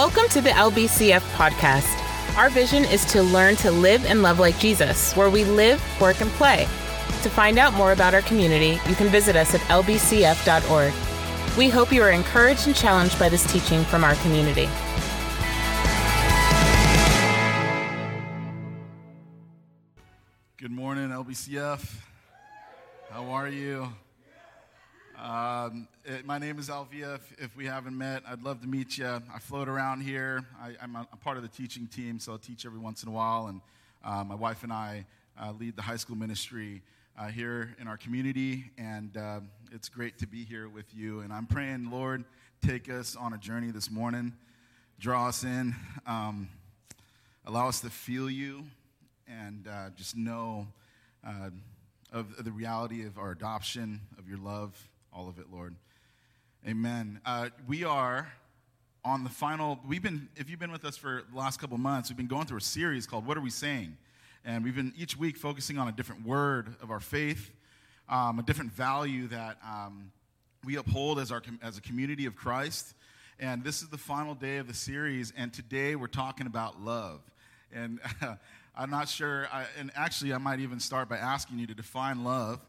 Welcome to the LBCF podcast. Our vision is to learn to live and love like Jesus, where we live, work, and play. To find out more about our community, you can visit us at lbcf.org. We hope you are encouraged and challenged by this teaching from our community. Good morning, LBCF. How are you? Um, it, my name is Alvia. If, if, we haven't met, I'd love to meet you. I float around here. I, am a, a, part of the teaching team, so I teach every once in a while. And uh, my wife and I uh, lead the high school ministry uh, here in our community. And uh, it's great to be here with you. And I'm praying, Lord, take us on a journey this morning, draw us in, um, allow us to feel you and uh, just know uh, of, the reality of our adoption, of your love, all of it, Lord. Amen. Uh, we are on the final, we've been, if you've been with us for the last couple months, we've been going through a series called What Are We Saying? And we've been each week focusing on a different word of our faith, um, a different value that um, we uphold as, our, as a community of Christ. And this is the final day of the series, and today we're talking about love. And I'm not sure, I, and actually, I might even start by asking you to define love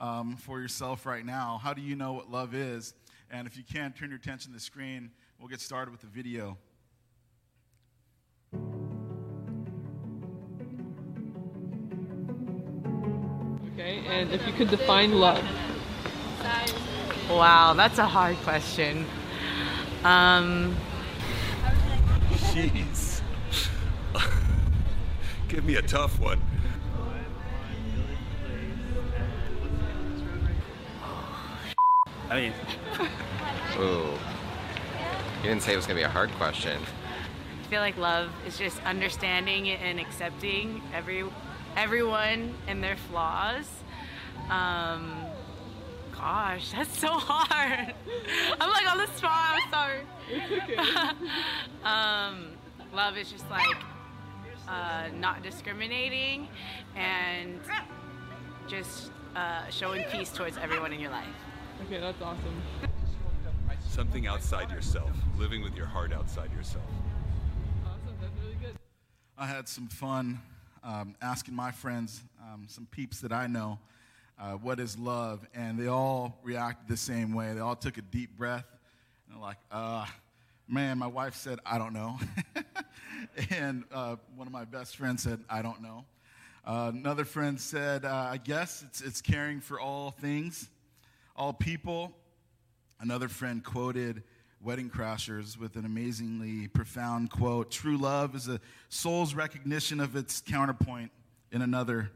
um, for yourself right now. How do you know what love is? And if you can, turn your attention to the screen. We'll get started with the video. Okay, and if you could define love. Wow, that's a hard question. Um, Jeez. Give me a tough one. I mean. Ooh. You didn't say it was going to be a hard question. I feel like love is just understanding and accepting every everyone and their flaws. Um, gosh, that's so hard. I'm like on the spot. I'm sorry. It's okay. um, love is just like uh, not discriminating, and just uh, showing peace towards everyone in your life. Okay, that's awesome. Something outside yourself, living with your heart outside yourself. Awesome, that's really good. I had some fun um, asking my friends, um, some peeps that I know, uh, what is love, and they all reacted the same way. They all took a deep breath, and they're like, uh, man, my wife said, I don't know. and uh, one of my best friends said, I don't know. Uh, another friend said, uh, I guess it's, it's caring for all things, all people. Another friend quoted Wedding Crashers with an amazingly profound quote True love is a soul's recognition of its counterpoint in another.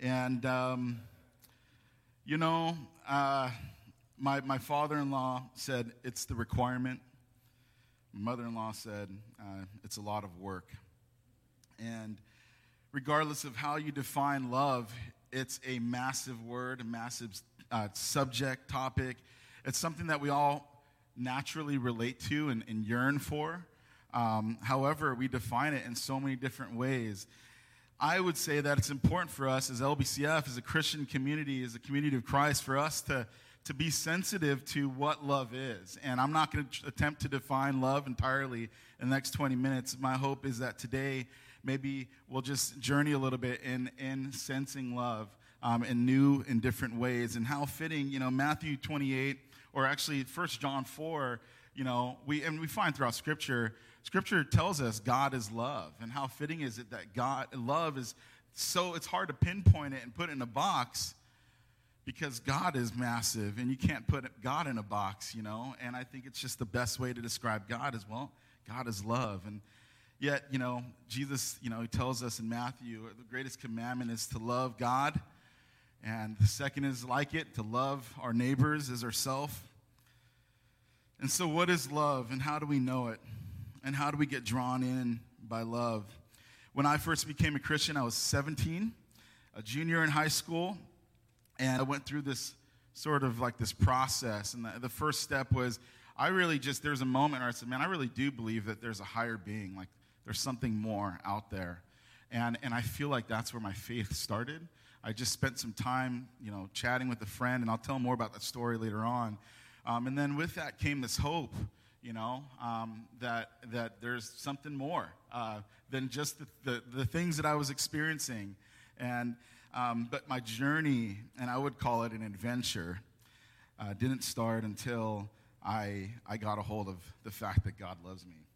And, um, you know, uh, my, my father in law said it's the requirement my mother in law said, uh, it's a lot of work. And regardless of how you define love, it's a massive word, a massive uh, subject, topic. It's something that we all naturally relate to and, and yearn for. Um, however, we define it in so many different ways. I would say that it's important for us as LBCF, as a Christian community, as a community of Christ, for us to to be sensitive to what love is. And I'm not going to attempt to define love entirely in the next 20 minutes. My hope is that today, maybe we'll just journey a little bit in, in sensing love um, in new and different ways. And how fitting, you know, Matthew 28, or actually 1 John 4, you know, we, and we find throughout Scripture, Scripture tells us God is love. And how fitting is it that God, love is so, it's hard to pinpoint it and put it in a box because God is massive and you can't put God in a box, you know. And I think it's just the best way to describe God as well. God is love. And yet, you know, Jesus, you know, he tells us in Matthew the greatest commandment is to love God. And the second is like it, to love our neighbors as ourselves. And so, what is love and how do we know it? And how do we get drawn in by love? When I first became a Christian, I was 17, a junior in high school. And I went through this sort of like this process. And the, the first step was I really just, there's a moment where I said, man, I really do believe that there's a higher being, like there's something more out there. And, and I feel like that's where my faith started. I just spent some time, you know, chatting with a friend, and I'll tell more about that story later on. Um, and then with that came this hope, you know, um, that, that there's something more uh, than just the, the, the, things that I was experiencing. And, um, but my journey, and I would call it an adventure, uh, didn't start until I, I got a hold of the fact that God loves me.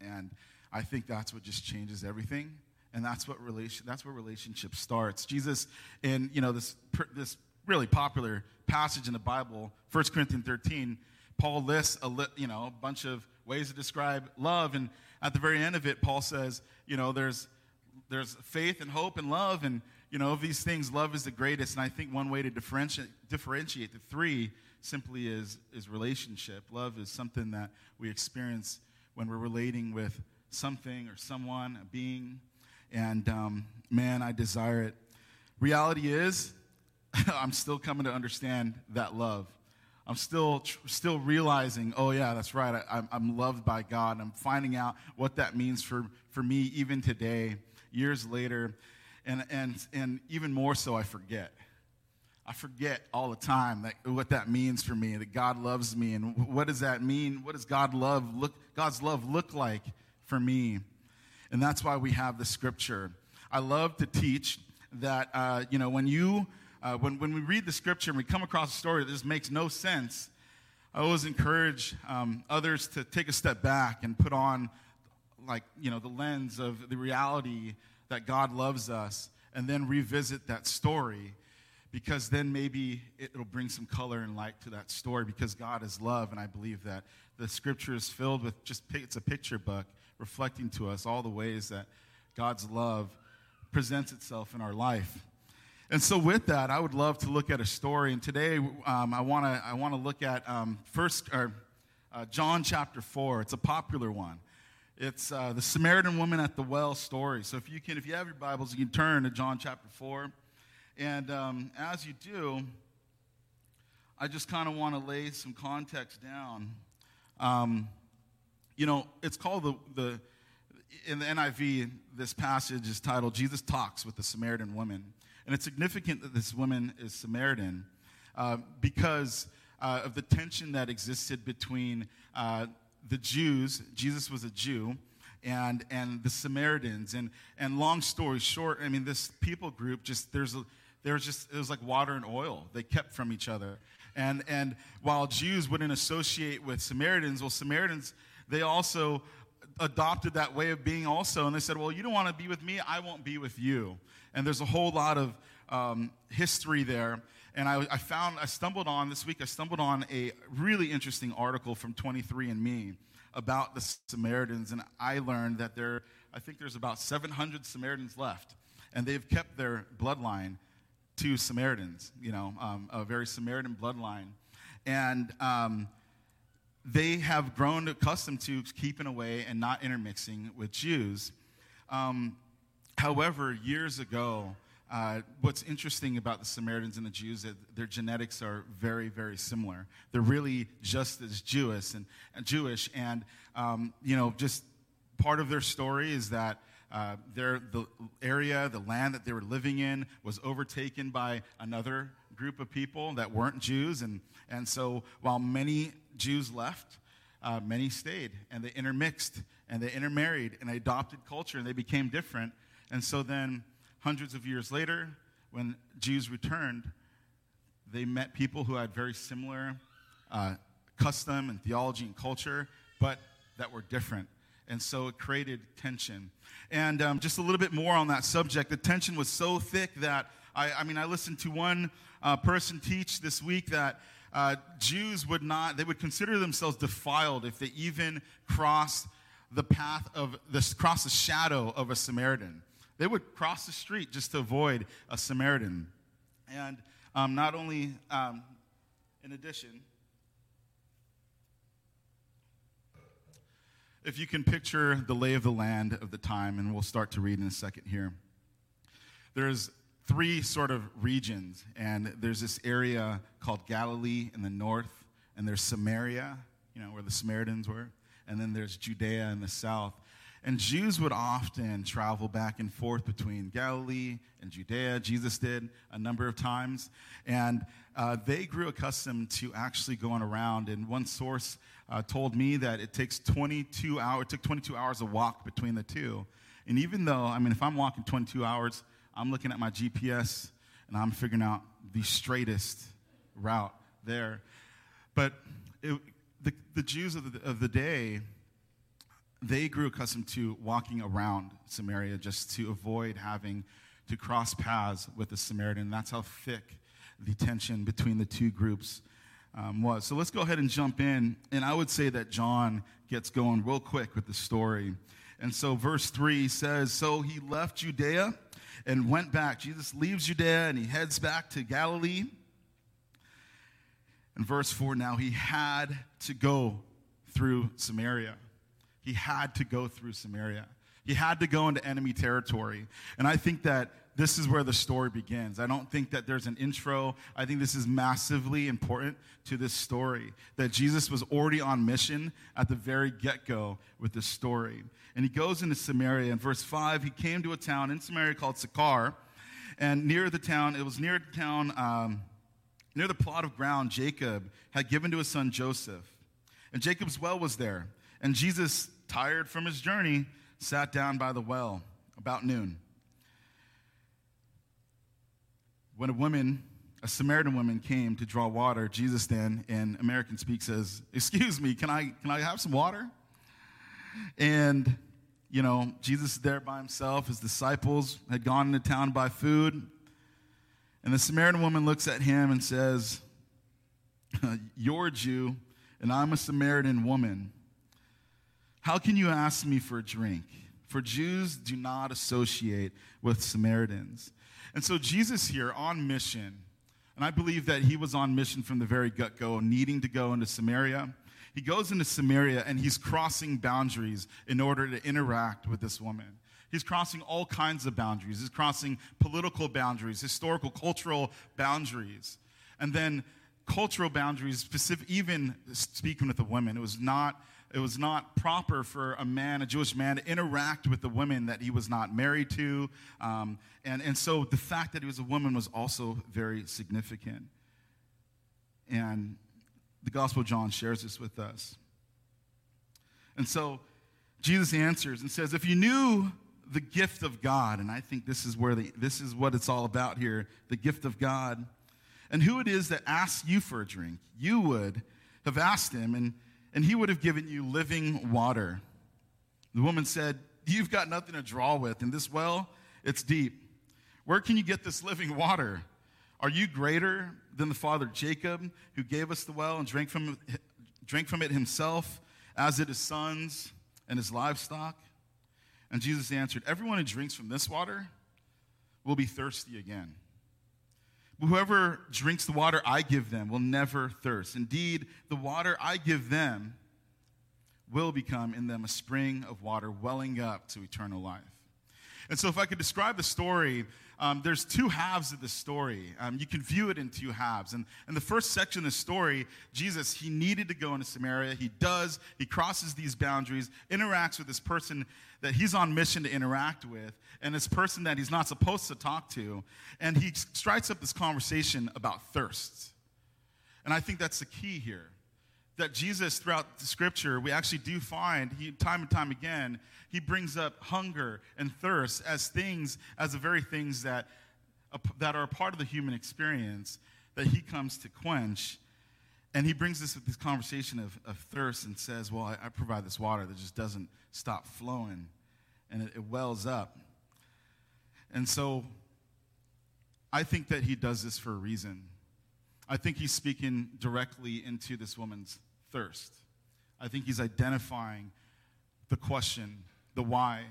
And I think that's what just changes everything. And that's what relation, that's where relationship starts. Jesus, in you know this, this really popular passage in the Bible, 1 Corinthians 13, Paul lists a, li- you know, a bunch of ways to describe love. And at the very end of it, Paul says, you know, there's, there's faith and hope and love. And, you know, of these things, love is the greatest. And I think one way to differentiate, differentiate the three simply is, is relationship. Love is something that we experience when we're relating with something or someone, a being. And um, man, I desire it. Reality is, I'm still coming to understand that love. I'm still still realizing, oh yeah, that's right. I, am loved by God. I'm finding out what that means for, for me even today, years later, and and and even more so, I forget. I forget all the time that, what that means for me. That God loves me, and what does that mean? What does God love look? God's love look like for me? And that's why we have the scripture. I love to teach that uh, you know when you uh, when, when we read the scripture and we come across a story that just makes no sense, I always encourage um, others to take a step back and put on, like, you know, the lens of the reality that God loves us and then revisit that story because then maybe it'll bring some color and light to that story because God is love. And I believe that the scripture is filled with just, it's a picture book reflecting to us all the ways that God's love presents itself in our life. And so, with that, I would love to look at a story. And today, um, I want to I want to look at um, first or, uh, John chapter four. It's a popular one. It's uh, the Samaritan woman at the well story. So, if you can, if you have your Bibles, you can turn to John chapter four. And um, as you do, I just kind of want to lay some context down. You know, it's called the the in the NIV. This passage is titled "Jesus talks with the Samaritan woman." And it's significant that this woman is Samaritan uh, because uh, of the tension that existed between uh, the Jews, Jesus was a Jew, and, and the Samaritans. And, and long story short, I mean, this people group just, there's a, there's just, it was like water and oil. They kept from each other. And, and while Jews wouldn't associate with Samaritans, well, Samaritans, they also adopted that way of being also. And they said, well, you don't want to be with me, I won't be with you and there's a whole lot of um, history there. And I, I, found, I stumbled on this week, I stumbled on a really interesting article from 23andMe about the Samaritans, and I learned that there, I think there's about 700 Samaritans left, and they've kept their bloodline to Samaritans, you know, um, a very Samaritan bloodline. And um, they have grown accustomed to keeping away and not intermixing with Jews. Um, However, years ago, uh, what's interesting about the Samaritans and the Jews is that their genetics are very, very similar. They're really just as Jewish and, and Jewish, and um, you know, just part of their story is that uh, their, the area, the land that they were living in, was overtaken by another group of people that weren't Jews, and and so while many Jews left, uh, many stayed, and they intermixed, and they intermarried, and they adopted culture, and they became different and so then, hundreds of years later, when Jews returned, they met people who had very similar uh, custom and theology and culture, but that were different. And so it created tension. And um, just a little bit more on that subject. The tension was so thick that, I, I mean, I listened to one uh, person teach this week that uh, Jews would not, they would consider themselves defiled if they even crossed the path of, this, cross the shadow of a Samaritan. They would cross the street just to avoid a Samaritan. And um, not only, um, in addition, if you can picture the lay of the land of the time, and we'll start to read in a second here. There's three sort of regions, and there's this area called Galilee in the north, and there's Samaria, you know, where the Samaritans were, and then there's Judea in the south. And Jews would often travel back and forth between Galilee and Judea. Jesus did a number of times. And uh, they grew accustomed to actually going around. And one source uh, told me that it takes 22 hours, it took 22 hours of walk between the two. And even though, I mean, if I'm walking 22 hours, I'm looking at my GPS and I'm figuring out the straightest route there. But it, the, the Jews of the, of the day, they grew accustomed to walking around Samaria just to avoid having to cross paths with the Samaritan. That's how thick the tension between the two groups um, was. So let's go ahead and jump in. And I would say that John gets going real quick with the story. And so, verse 3 says So he left Judea and went back. Jesus leaves Judea and he heads back to Galilee. In verse 4 now he had to go through Samaria. He had to go through Samaria. He had to go into enemy territory. And I think that this is where the story begins. I don't think that there's an intro. I think this is massively important to this story that Jesus was already on mission at the very get go with this story. And he goes into Samaria. In verse 5, he came to a town in Samaria called Sychar. And near the town, it was near the town, um, near the plot of ground Jacob had given to his son Joseph. And Jacob's well was there. And Jesus, tired from his journey, sat down by the well about noon. When a woman, a Samaritan woman, came to draw water, Jesus then, in American speak, says, Excuse me, can I, can I have some water? And, you know, Jesus is there by himself. His disciples had gone into town to buy food. And the Samaritan woman looks at him and says, You're a Jew, and I'm a Samaritan woman. How can you ask me for a drink? For Jews do not associate with Samaritans. And so Jesus here on mission, and I believe that he was on mission from the very gut go, needing to go into Samaria. He goes into Samaria and he's crossing boundaries in order to interact with this woman. He's crossing all kinds of boundaries. He's crossing political boundaries, historical, cultural boundaries, and then cultural boundaries, specific, even speaking with the women. It was not it was not proper for a man, a Jewish man, to interact with the women that he was not married to. Um, and, and so the fact that he was a woman was also very significant. And the Gospel of John shares this with us. And so Jesus answers and says, If you knew the gift of God, and I think this is where the, this is what it's all about here the gift of God, and who it is that asks you for a drink, you would have asked him, and and he would have given you living water. The woman said, You've got nothing to draw with, and this well, it's deep. Where can you get this living water? Are you greater than the father Jacob, who gave us the well and drank from, drank from it himself, as did his sons and his livestock? And Jesus answered, Everyone who drinks from this water will be thirsty again. Whoever drinks the water I give them will never thirst. Indeed, the water I give them will become in them a spring of water welling up to eternal life. And so, if I could describe the story, um, there's two halves of the story. Um, you can view it in two halves. And in the first section of the story, Jesus, he needed to go into Samaria. He does. He crosses these boundaries, interacts with this person that he's on mission to interact with, and this person that he's not supposed to talk to. And he strikes up this conversation about thirst. And I think that's the key here that Jesus, throughout the scripture, we actually do find, he, time and time again, he brings up hunger and thirst as things, as the very things that, that are a part of the human experience that he comes to quench. And he brings this this conversation of, of thirst and says, Well, I, I, provide this water that just doesn't stop flowing and it, it wells up. And so I think that he does this for a reason. I think he's speaking directly into this woman's thirst. I think he's identifying the question, the why.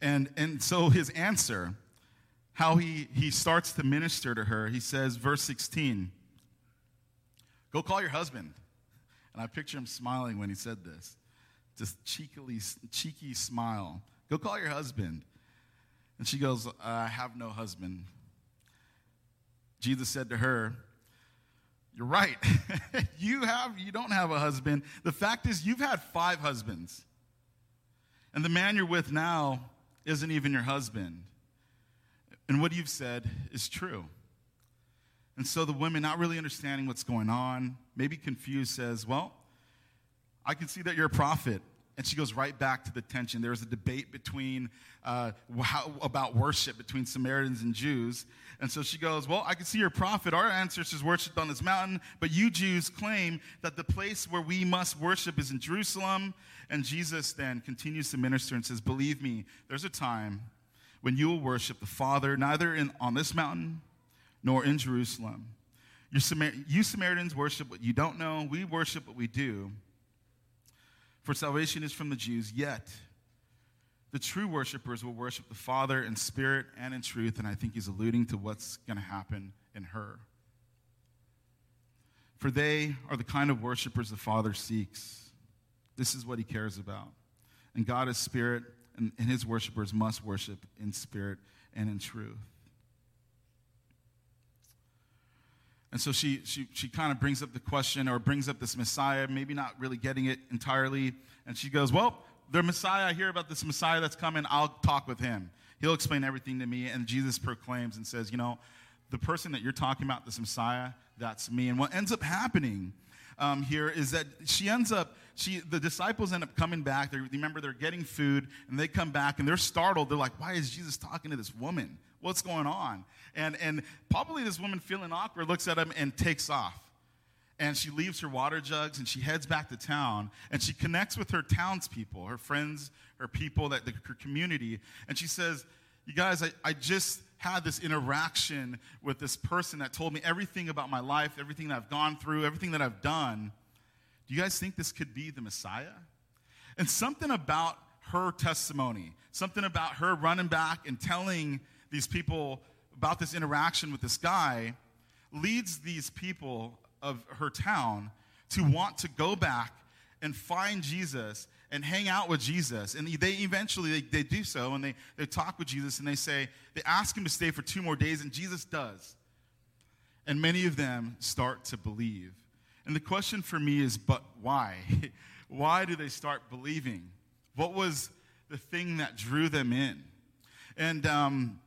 And, and so his answer, how he, he starts to minister to her, he says, verse 16, go call your husband. And I picture him smiling when he said this, just cheekily, cheeky smile. Go call your husband. And she goes, I have no husband. Jesus said to her, you're right. you have you don't have a husband. The fact is you've had 5 husbands. And the man you're with now isn't even your husband. And what you've said is true. And so the woman, not really understanding what's going on, maybe confused, says, Well, I can see that you're a prophet. And she goes right back to the tension. There was a debate between uh, how, about worship between Samaritans and Jews. And so she goes, Well, I can see you're prophet. Our ancestors worshiped on this mountain, but you Jews claim that the place where we must worship is in Jerusalem. And Jesus then continues to minister and says, Believe me, there's a time when you will worship the Father neither in, on this mountain nor in Jerusalem. You Samaritans worship what you don't know, we worship what we do. For salvation is from the Jews, yet the true worshipers will worship the Father in spirit and in truth, and I think he's alluding to what's going to happen in her. For they are the kind of worshipers the Father seeks. This is what he cares about. And God is spirit, and, and his worshipers must worship in spirit and in truth. And so she, she, she kind of brings up the question or brings up this Messiah, maybe not really getting it entirely. And she goes, Well, the Messiah, I hear about this Messiah that's coming. I'll talk with him. He'll explain everything to me. And Jesus proclaims and says, You know, the person that you're talking about, this Messiah, that's me. And what ends up happening um, here is that she ends up, she, the disciples end up coming back. They remember they're getting food, and they come back and they're startled. They're like, Why is Jesus talking to this woman? What's going on? And, and probably this woman feeling awkward looks at him and takes off. And she leaves her water jugs and she heads back to town and she connects with her townspeople, her friends, her people, that, her community. And she says, You guys, I, I just had this interaction with this person that told me everything about my life, everything that I've gone through, everything that I've done. Do you guys think this could be the Messiah? And something about her testimony, something about her running back and telling these people about this interaction with this guy leads these people of her town to want to go back and find Jesus and hang out with Jesus. And they eventually they, they do so and they, they talk with Jesus and they say, they ask him to stay for two more days, and Jesus does. And many of them start to believe. And the question for me is, but why? why do they start believing? What was the thing that drew them in? And um,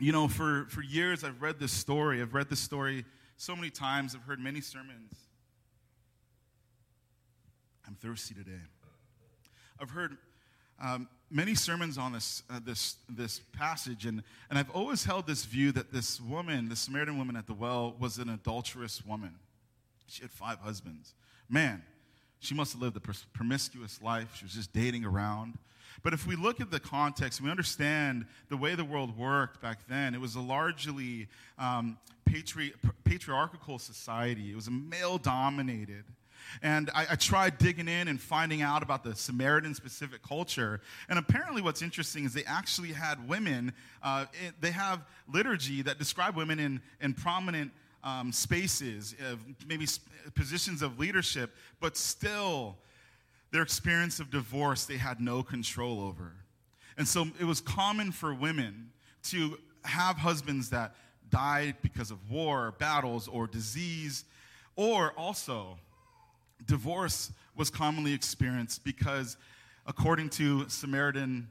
you know, for, for years I've read this story. I've read this story so many times. I've heard many sermons. I'm thirsty today. I've heard um, many sermons on this, uh, this, this passage, and, and I've always held this view that this woman, the Samaritan woman at the well, was an adulterous woman. She had five husbands. Man, she must have lived a promiscuous life. She was just dating around. But if we look at the context, we understand the way the world worked back then. It was a largely um, patri- patriarchal society, it was male dominated. And I, I, tried digging in and finding out about the Samaritan specific culture. And apparently, what's interesting is they actually had women, uh, it, they have liturgy that describe women in, in prominent um, spaces, uh, maybe positions of leadership, but still their experience of divorce they had no control over. And so it was common for women to have husbands that died because of war, battles, or disease, or also divorce was commonly experienced because, according to Samaritan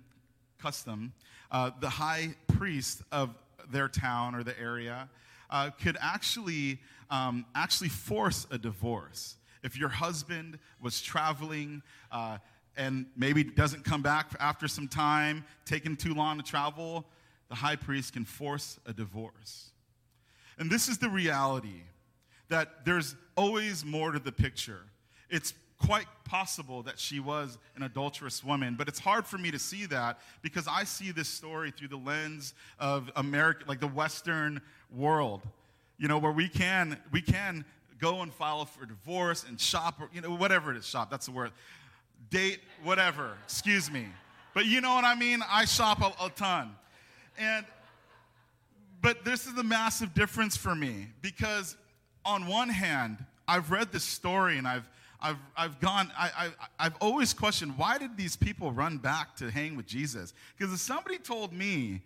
custom, uh, the high priest of their town or the area uh, could actually um, actually force a divorce if your husband was traveling uh, and maybe doesn't come back after some time, taking too long to travel, the high priest can force a divorce. And this is the reality that there's always more to the picture. It's quite possible that she was an adulterous woman, but it's hard for me to see that because I see this story through the lens of America, like the Western world, you know, where we can we can go and file for divorce and shop, or, you know, whatever it is, shop, that's the word. Date, whatever, excuse me. But you know what I mean? I shop a, a ton. And, but this is the massive difference for me because on one hand, I've read this story and I've, I've, I've gone, I, I, I've always questioned why did these people run back to hang with Jesus? Because if somebody told me,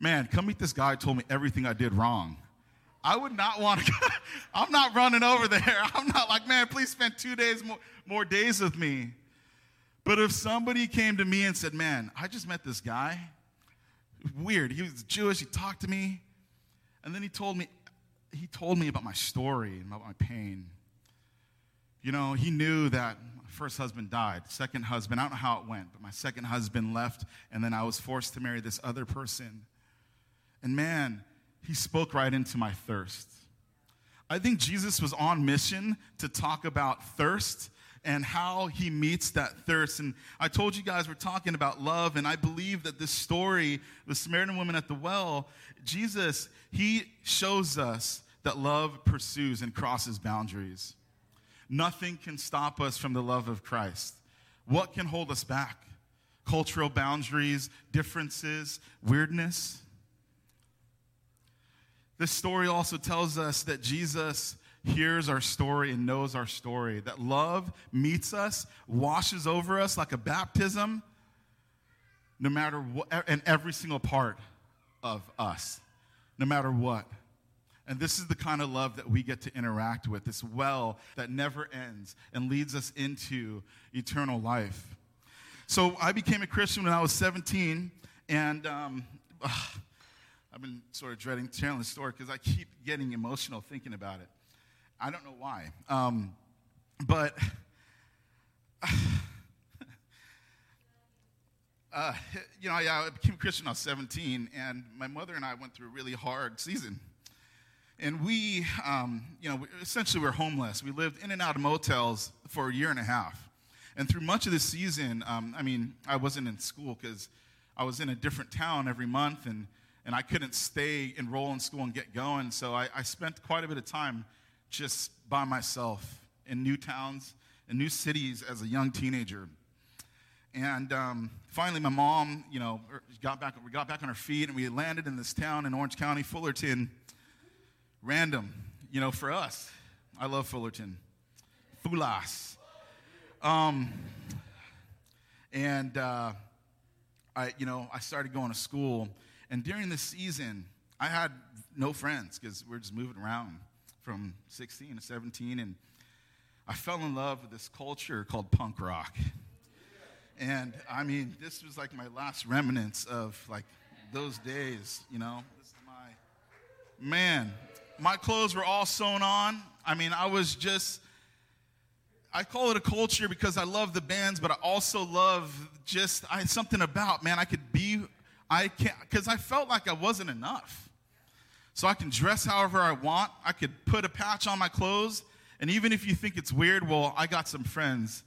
man, come meet this guy told me everything I did wrong, I would not want to. I'm not running over there. I'm not like, man, please spend two days more, more days with me. But if somebody came to me and said, Man, I just met this guy, weird. He was Jewish, he talked to me, and then he told me, he told me about my story and about my pain. You know, he knew that my first husband died, second husband, I don't know how it went, but my second husband left, and then I was forced to marry this other person. And man, he spoke right into my thirst. I think Jesus was on mission to talk about thirst and how he meets that thirst. And I told you guys we're talking about love, and I believe that this story, the Samaritan woman at the well, Jesus, he shows us that love pursues and crosses boundaries. Nothing can stop us from the love of Christ. What can hold us back? Cultural boundaries, differences, weirdness. This story also tells us that Jesus hears our story and knows our story, that love meets us, washes over us like a baptism, no matter what, and every single part of us, no matter what. And this is the kind of love that we get to interact with, this well that never ends and leads us into eternal life. So I became a Christian when I was 17, and um, I've been sort of dreading telling the story because I keep getting emotional thinking about it. I don't know why. Um, but uh, you know, I became Christian I was 17, and my mother and I went through a really hard season. And we, um, you know, essentially we were homeless. We lived in and out of motels for a year and a half. And through much of the season, um, I mean, I wasn't in school because I was in a different town every month, and, and I couldn't stay, enroll in school, and get going. So I, I spent quite a bit of time just by myself in new towns and new cities as a young teenager. And um, finally, my mom, you know, er, got back, we got back on our feet and we landed in this town in Orange County, Fullerton. Random, you know, for us. I love Fullerton. Fulas. Um, and uh, I, you know, I started going to school. And during this season, I had no friends because we are just moving around from 16 to 17. And I fell in love with this culture called punk rock. And I mean, this was like my last remnants of like those days, you know. This is my man. My clothes were all sewn on. I mean, I was just I call it a culture because I love the bands, but I also love just I something about, man, I could be I can't because I felt like I wasn't enough. So I can dress however I want. I could put a patch on my clothes. And even if you think it's weird, well, I got some friends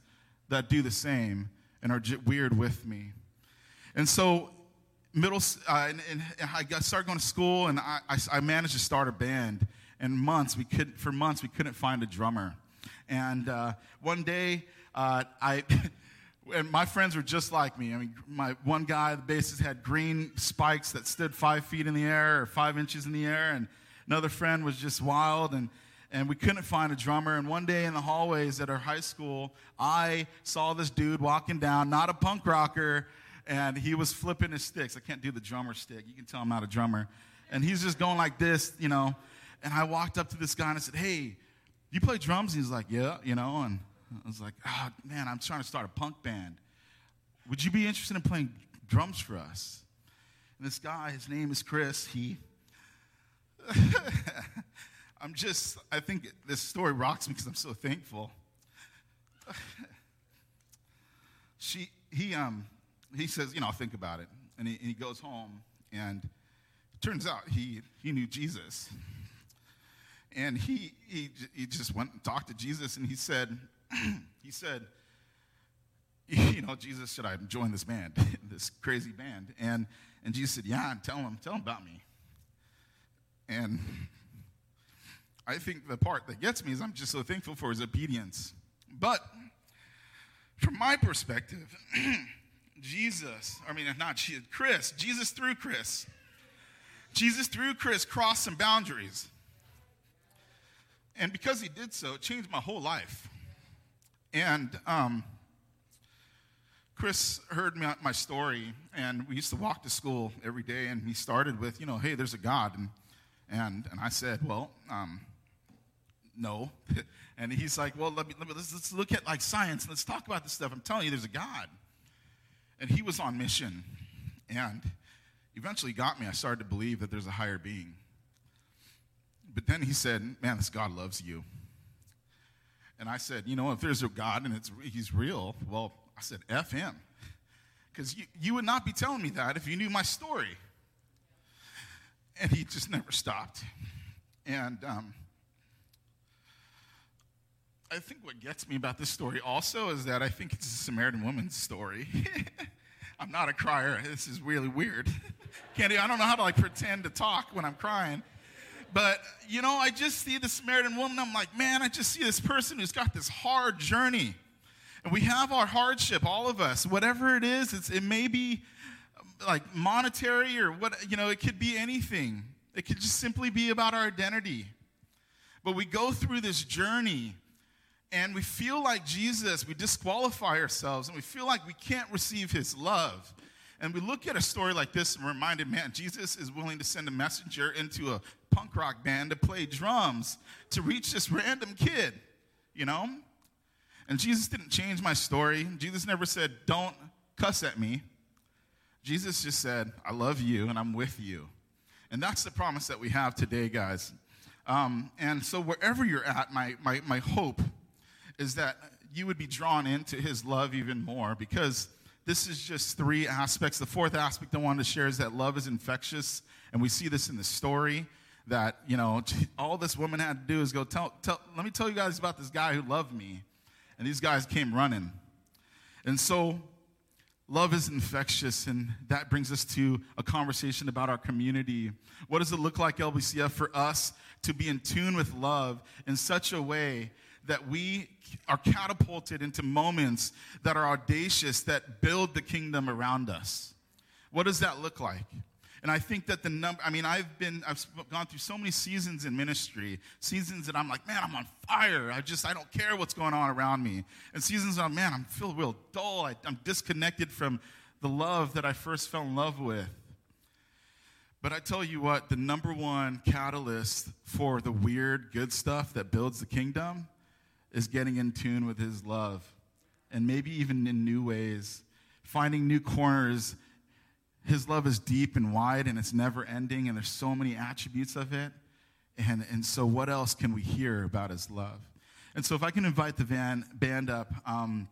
that do the same and are j- weird with me. And so, middle, uh, and, and, I started going to school, and I, I, I, managed to start a band. And months, we couldn't, for months, we couldn't find a drummer. And uh, one day, uh, I, and my friends were just like me. I mean, my one guy, the bassist, had green spikes that stood five feet in the air or five inches in the air, and another friend was just wild. And and we couldn't find a drummer. And one day in the hallways at our high school, I saw this dude walking down, not a punk rocker, and he was flipping his sticks. I can't do the drummer stick. You can tell I'm not a drummer. And he's just going like this, you know. And I walked up to this guy and I said, Hey, you play drums? And he's like, Yeah, you know. And I was like, Oh, man, I'm trying to start a punk band. Would you be interested in playing drums for us? And this guy, his name is Chris, he. I'm just, I think this story rocks me because I'm so thankful. she, he, um, he says, you know, think about it. And he, and he goes home, and turns out he, he knew Jesus. And he, he, he just went and talked to Jesus, and he said, he said, you know, Jesus, should I join this band, this crazy band? And, and Jesus said, yeah, tell him, tell him about me. And I think the part that gets me is I'm just so thankful for his obedience. But from my perspective, Jesus, I mean, not Jesus, Chris, Jesus through Chris, Jesus through Chris crossed some boundaries. And because he did so, it changed my whole life. And um, Chris heard me, my story, and we used to walk to school every day, and he started with, you know, hey, there's a God. And, and, and I said, well, um, no. and he's like, well, let me, let me let's, let's look at like science. Let's talk about this stuff. I'm telling you, there's a God. And he was on mission. And eventually got me. I started to believe that there's a higher being. But then he said, man, this God loves you. And I said, you know, if there's a God and he's real, well, I said, F him. Because you, you would not be telling me that if you knew my story. And he just never stopped. And um, I think what gets me about this story also is that I think it's a Samaritan woman's story. I'm not a crier. This is really weird. Candy, I don't know how to like pretend to talk when I'm crying. But, you know, I just see the Samaritan woman. I'm like, man, I just see this person who's got this hard journey. And we have our hardship, all of us. Whatever it is, it's, it may be um, like monetary or what, you know, it could be anything. It could just simply be about our identity. But we go through this journey and we feel like Jesus, we disqualify ourselves and we feel like we can't receive his love. And we look at a story like this and reminded, man, Jesus is willing to send a messenger into a punk rock band to play drums to reach this random kid, you know? And Jesus didn't change my story. Jesus never said, don't cuss at me. Jesus just said, I love you and I'm with you. And that's the promise that we have today, guys. Um, and so, wherever you're at, my, my, my hope is that you would be drawn into his love even more because this is just three aspects. The fourth aspect I wanted to share is that love is infectious. And we see this in the story that, you know, all this woman had to do is go tell, tell let me tell you guys about this guy who loved me. And these guys came running. And so love is infectious, and that brings us to a conversation about our community. What does it look like, LBCF, for us to be in tune with love in such a way that we are catapulted into moments that are audacious, that build the kingdom around us. What does that look like? And I think that the number, I mean, I've been, I've gone through so many seasons in ministry, seasons that I'm like, man, I'm on fire. I just, I don't care what's going on around me. And seasons I'm, man, I'm feel real dull. I, I'm disconnected from the love that I first fell in love with. But I tell you what, the number one catalyst for the weird, good stuff that builds the kingdom is getting in tune with His love. And maybe even in new ways, finding new corners. His love is deep and wide and it's never ending, and there's so many attributes of it. And, and so, what else can we hear about His love? And so, if I can invite the van, band up. Um,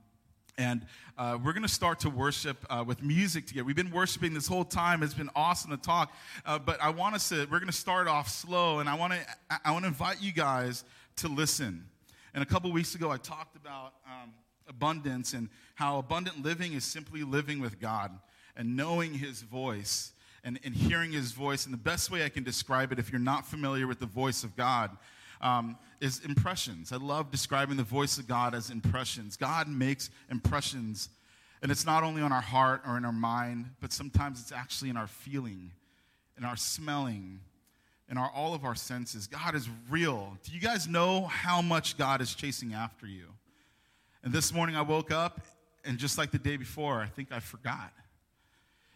and uh, we're going to start to worship uh, with music together. We've been worshiping this whole time. It's been awesome to talk. Uh, but I want us to, we're going to start off slow. And I want to, I want to invite you guys to listen. And a couple weeks ago, I talked about um, abundance and how abundant living is simply living with God and knowing His voice and, and hearing His voice. And the best way I can describe it, if you're not familiar with the voice of God, um, is impressions. I love describing the voice of God as impressions. God makes impressions, and it's not only on our heart or in our mind, but sometimes it's actually in our feeling, in our smelling, in our, all of our senses. God is real. Do you guys know how much God is chasing after you? And this morning I woke up, and just like the day before, I think I forgot.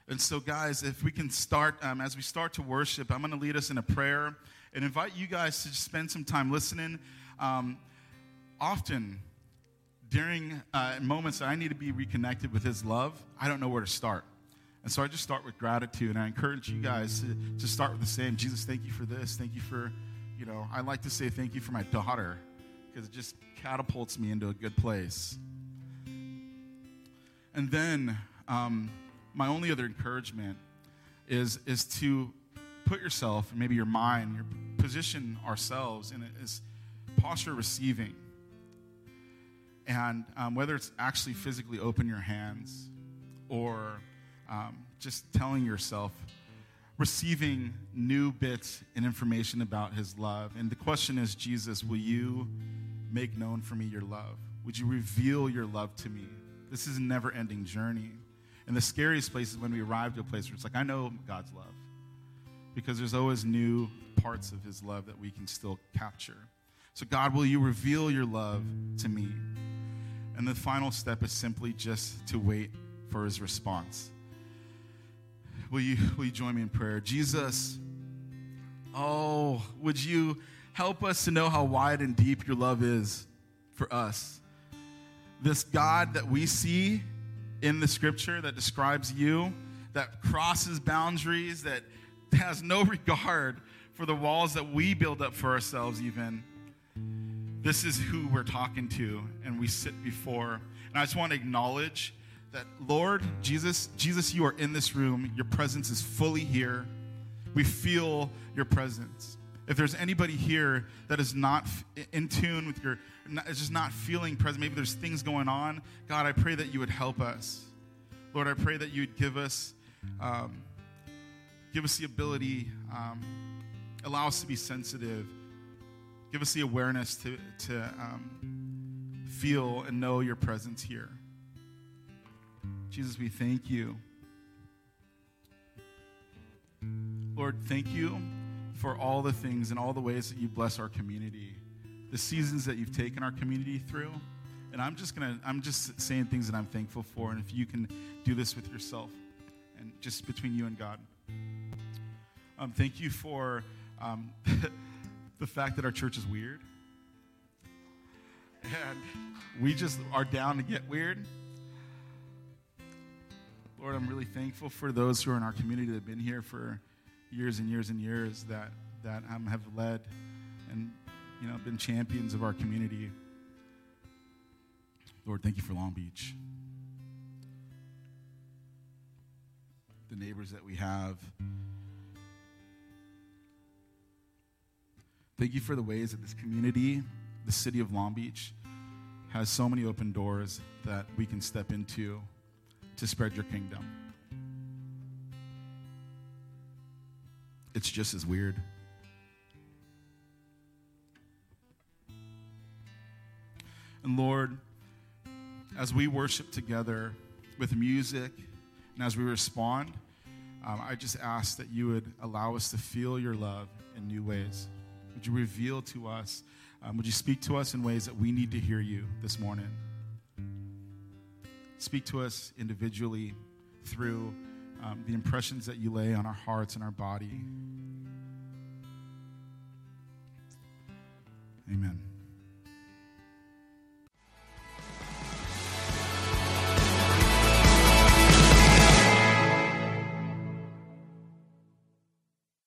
And so, guys, if we can start, um, as we start to worship, I'm going to lead us in a prayer and invite you guys to spend some time listening. Um, often, during uh, moments that I need to be reconnected with His love, I don't know where to start. And so I just start with gratitude. And I encourage you guys to, to start with the same Jesus, thank you for this. Thank you for, you know, I like to say thank you for my daughter because it just catapults me into a good place. And then um, my only other encouragement is, is to put yourself, maybe your mind, your position ourselves in this posture receiving. And um, whether it's actually physically open your hands or um, just telling yourself, receiving new bits and information about his love. And the question is, Jesus, will you make known for me your love? Would you reveal your love to me? This is a never ending journey. And the scariest place is when we arrive to a place where it's like, I know God's love. Because there's always new parts of his love that we can still capture. So, God, will you reveal your love to me? And the final step is simply just to wait for his response. Will you, will you join me in prayer? Jesus, oh, would you help us to know how wide and deep your love is for us. This God that we see in the scripture that describes you, that crosses boundaries, that has no regard for the walls that we build up for ourselves, even. This is who we're talking to, and we sit before. And I just want to acknowledge that, Lord Jesus, Jesus, you are in this room. Your presence is fully here. We feel your presence. If there's anybody here that is not in tune with your, is just not feeling present, maybe there's things going on, God, I pray that you would help us. Lord, I pray that you would give us, um, give us the ability, um, allow us to be sensitive, give us the awareness to, to um, feel and know your presence here. Jesus, we thank you. Lord, thank you for all the things and all the ways that you bless our community, the seasons that you've taken our community through. And I'm just gonna, I'm just saying things that I'm thankful for. And if you can do this with yourself and just between you and God. Um, thank you for um, the fact that our church is weird. And we just are down to get weird. Lord, I'm really thankful for those who are in our community that have been here for years and years and years that, that um, have led and you know been champions of our community. Lord, thank you for Long Beach. The neighbors that we have. Thank you for the ways that this community, the city of Long Beach, has so many open doors that we can step into to spread your kingdom. It's just as weird. And Lord, as we worship together with music and as we respond, um, I just ask that you would allow us to feel your love in new ways. Would you reveal to us? Um, would you speak to us in ways that we need to hear you this morning? Speak to us individually through um, the impressions that you lay on our hearts and our body. Amen.